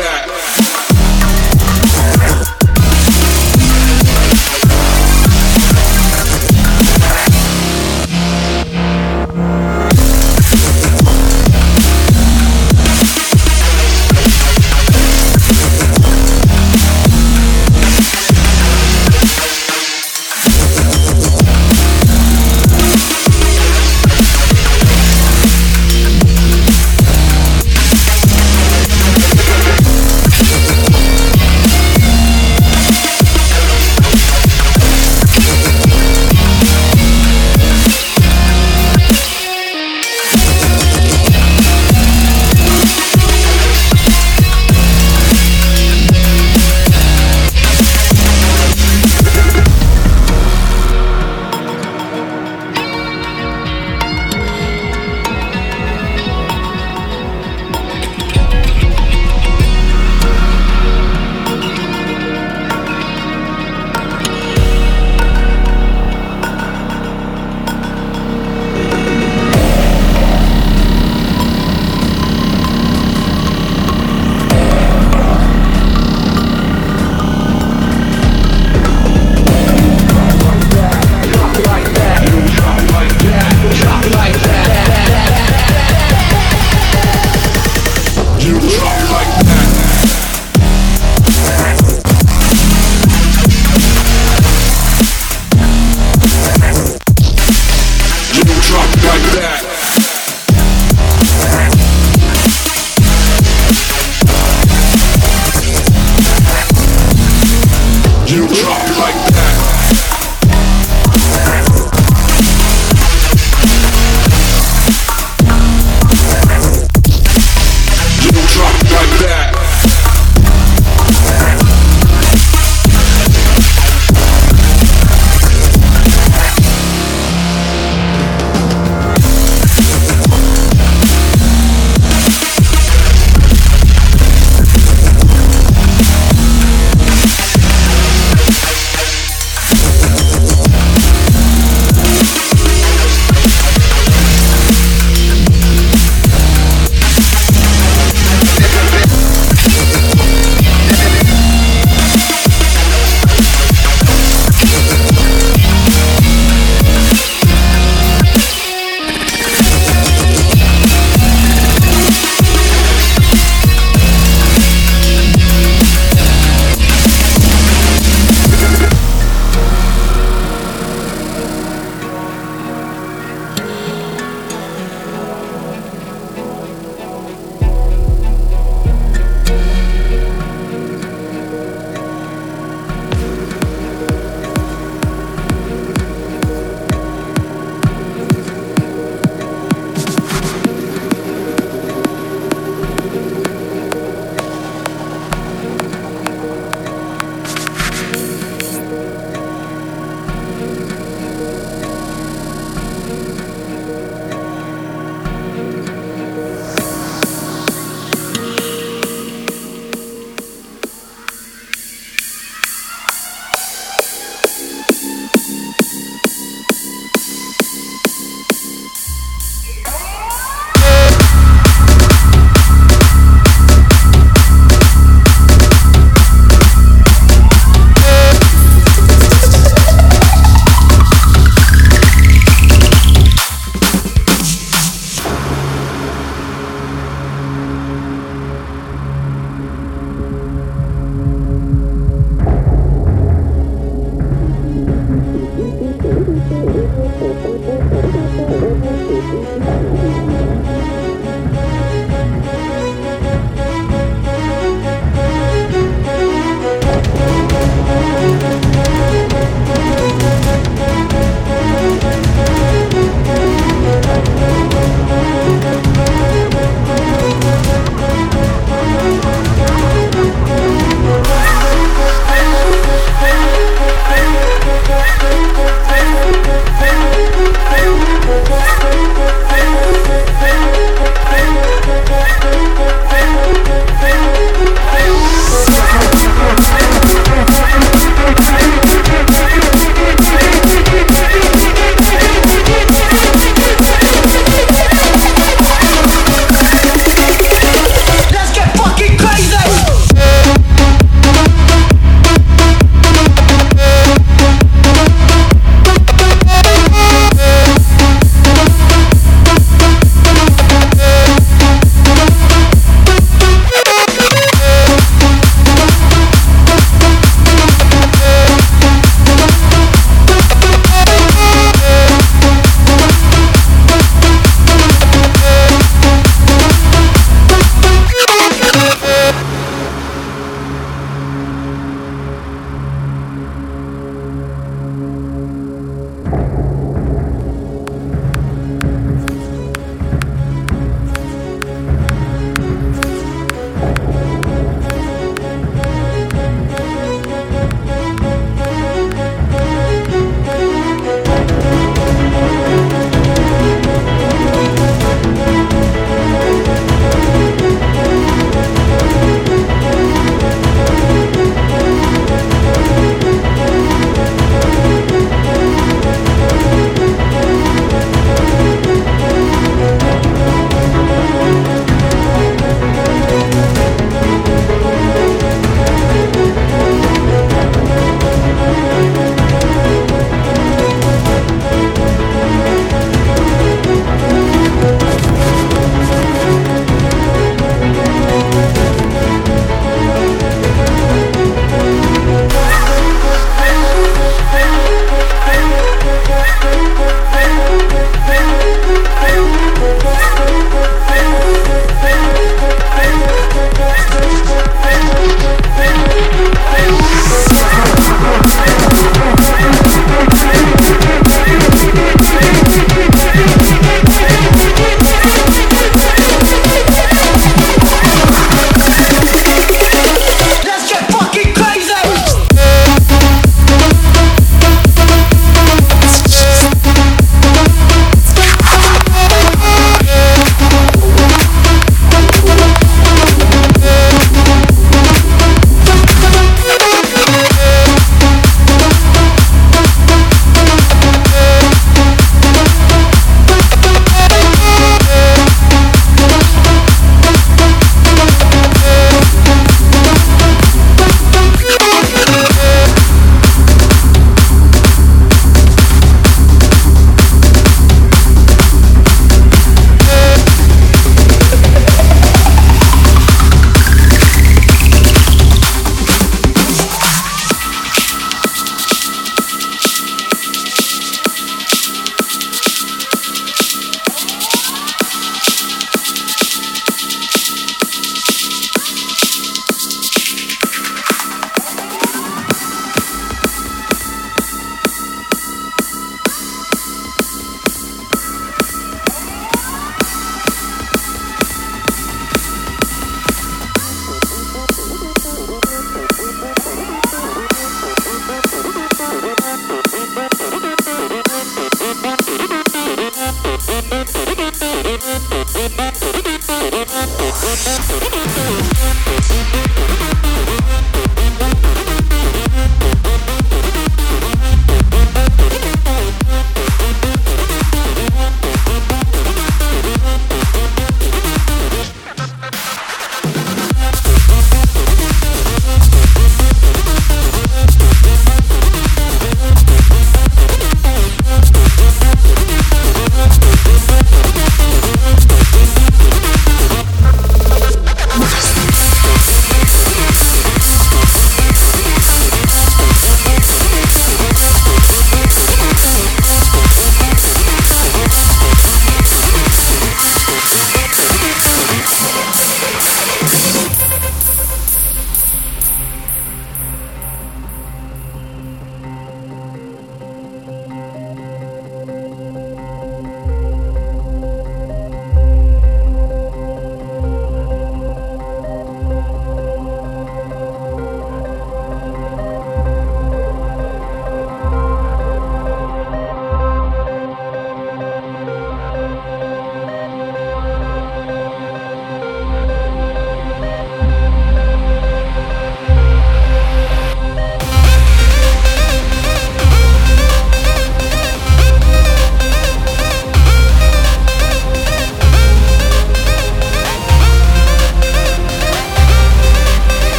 that.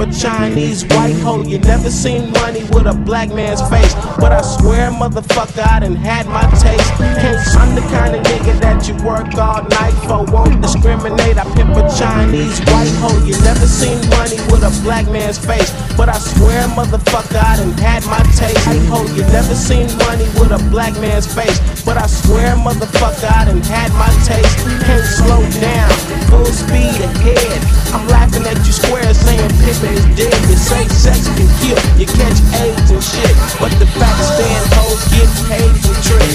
A Chinese white hoe. You never seen money with a black man's face. But I swear, motherfucker, I done had my taste. Hence, I'm the kind of nigga that you work all night for. Won't discriminate. I pimp a Chinese white hoe. You never seen money with a black man's face. But I swear, motherfucker, I done had my taste. White hoe. You never seen money with a black man's face. But I swear, motherfucker, I done had my taste. Can't slow down, full speed ahead. I'm laughing at you squares saying pimpin' is dead. You say sex can kill, you catch AIDS and shit. But the fact stand hoes get paid for tricks.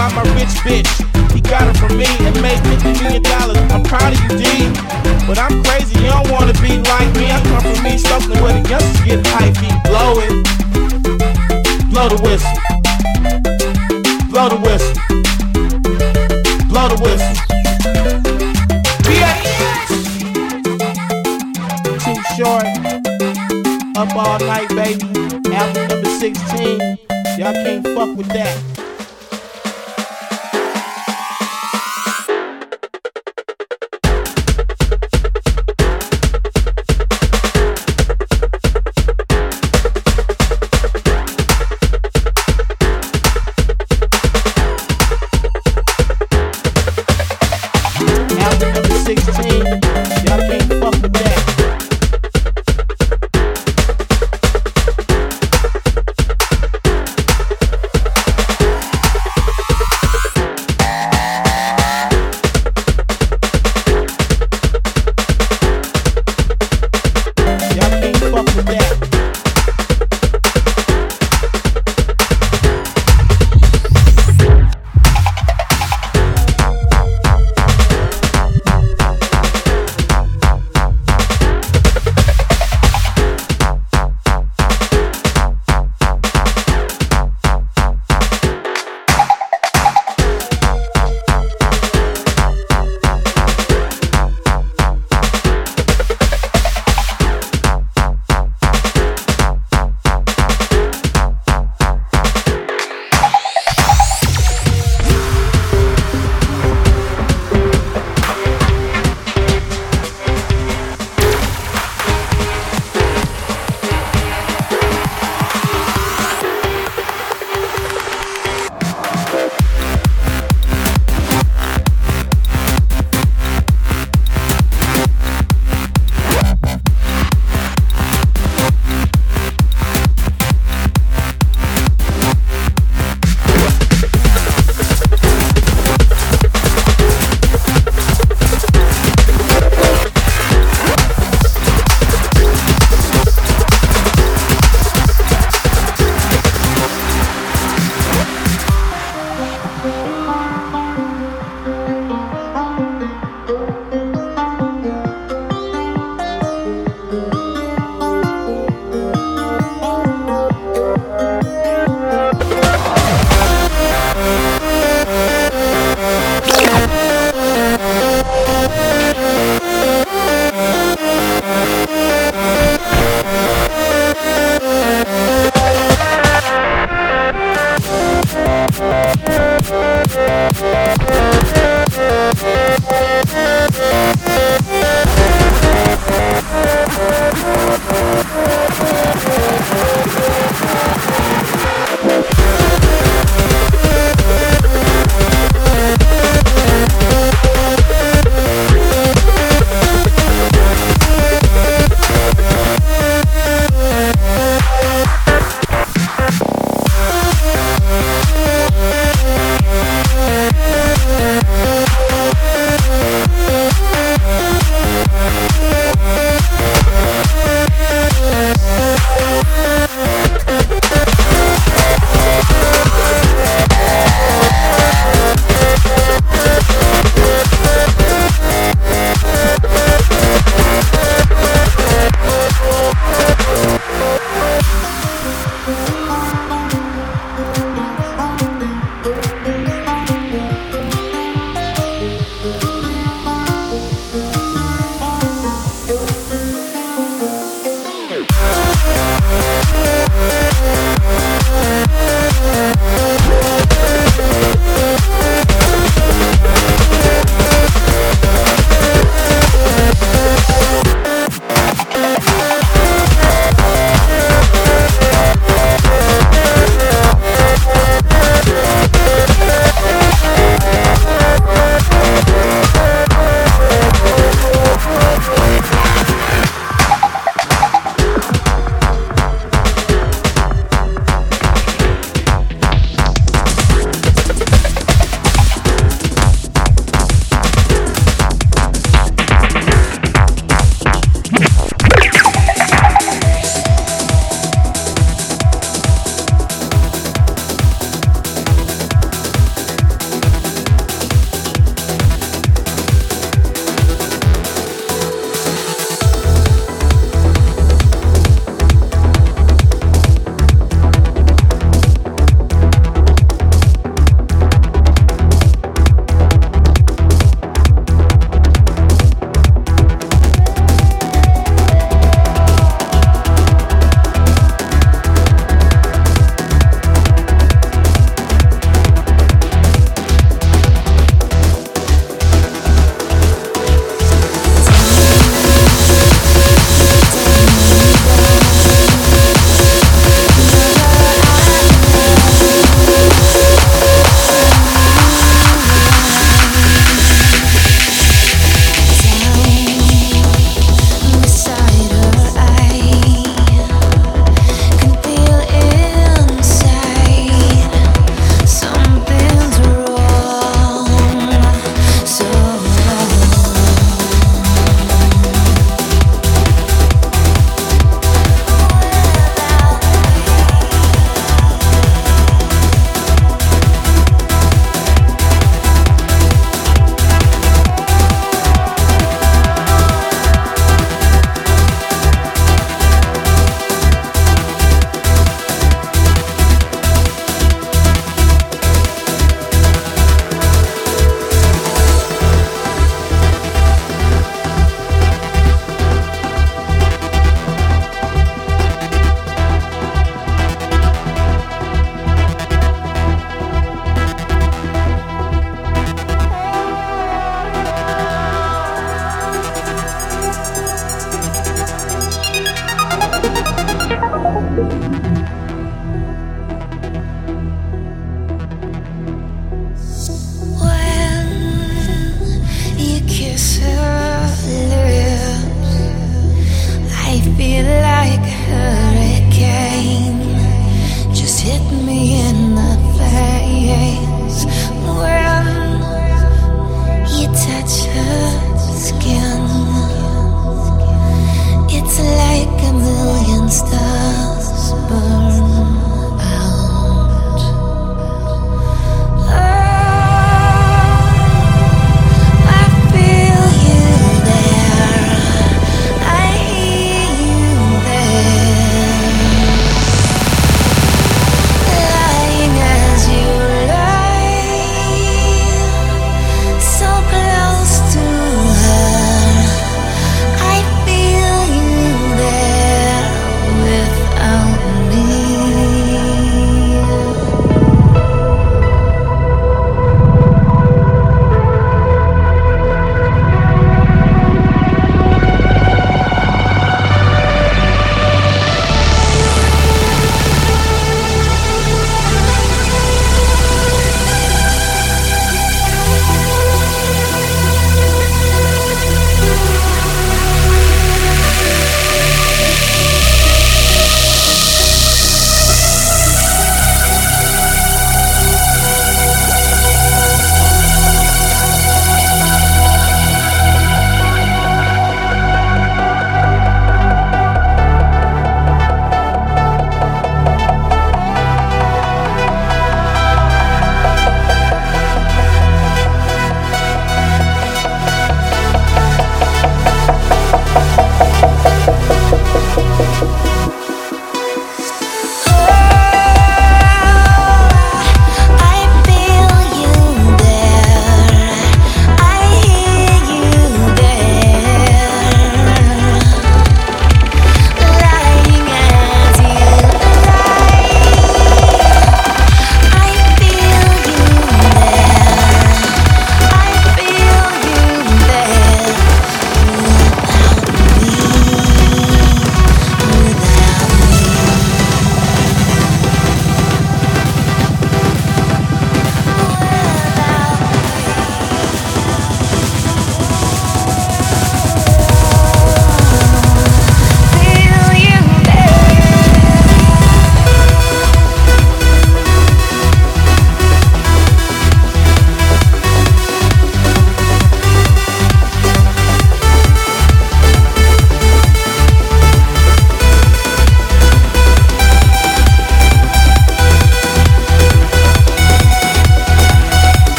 by my rich bitch. He got it from me and made fifty million dollars. I'm proud of you, D. But I'm crazy, you don't wanna be like me. I come from me Oakland, where the youngsters get hypey. Blow it, blow the whistle, blow the whistle, blow the whistle. BS. Too short. Up all night, baby. Album number 16. Y'all can't fuck with that.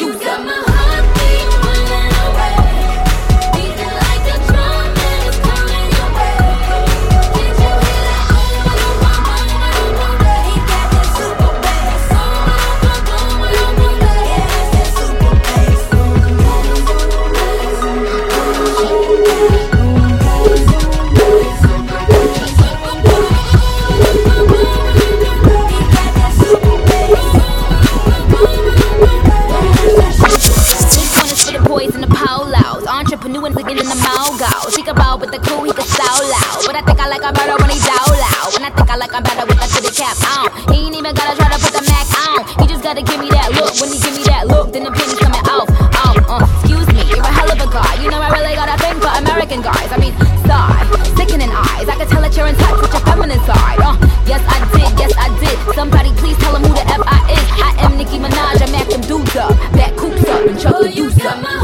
you got my heart. think I'm better when he's out loud. And I think I like I'm better with that city cap on. He ain't even gotta try to put the Mac on. He just gotta give me that look. When he give me that look, then the penny's coming off. Oh, uh, excuse me, you're a hell of a guy. You know I really got a thing for American guys. I mean, sigh, sickening eyes. I can tell that you're in touch with your feminine side. Uh, yes, I did, yes, I did. Somebody please tell him who the F I is. I am Nicki Minaj, I'm them dudes up. Back coops up and chuck the deuce up.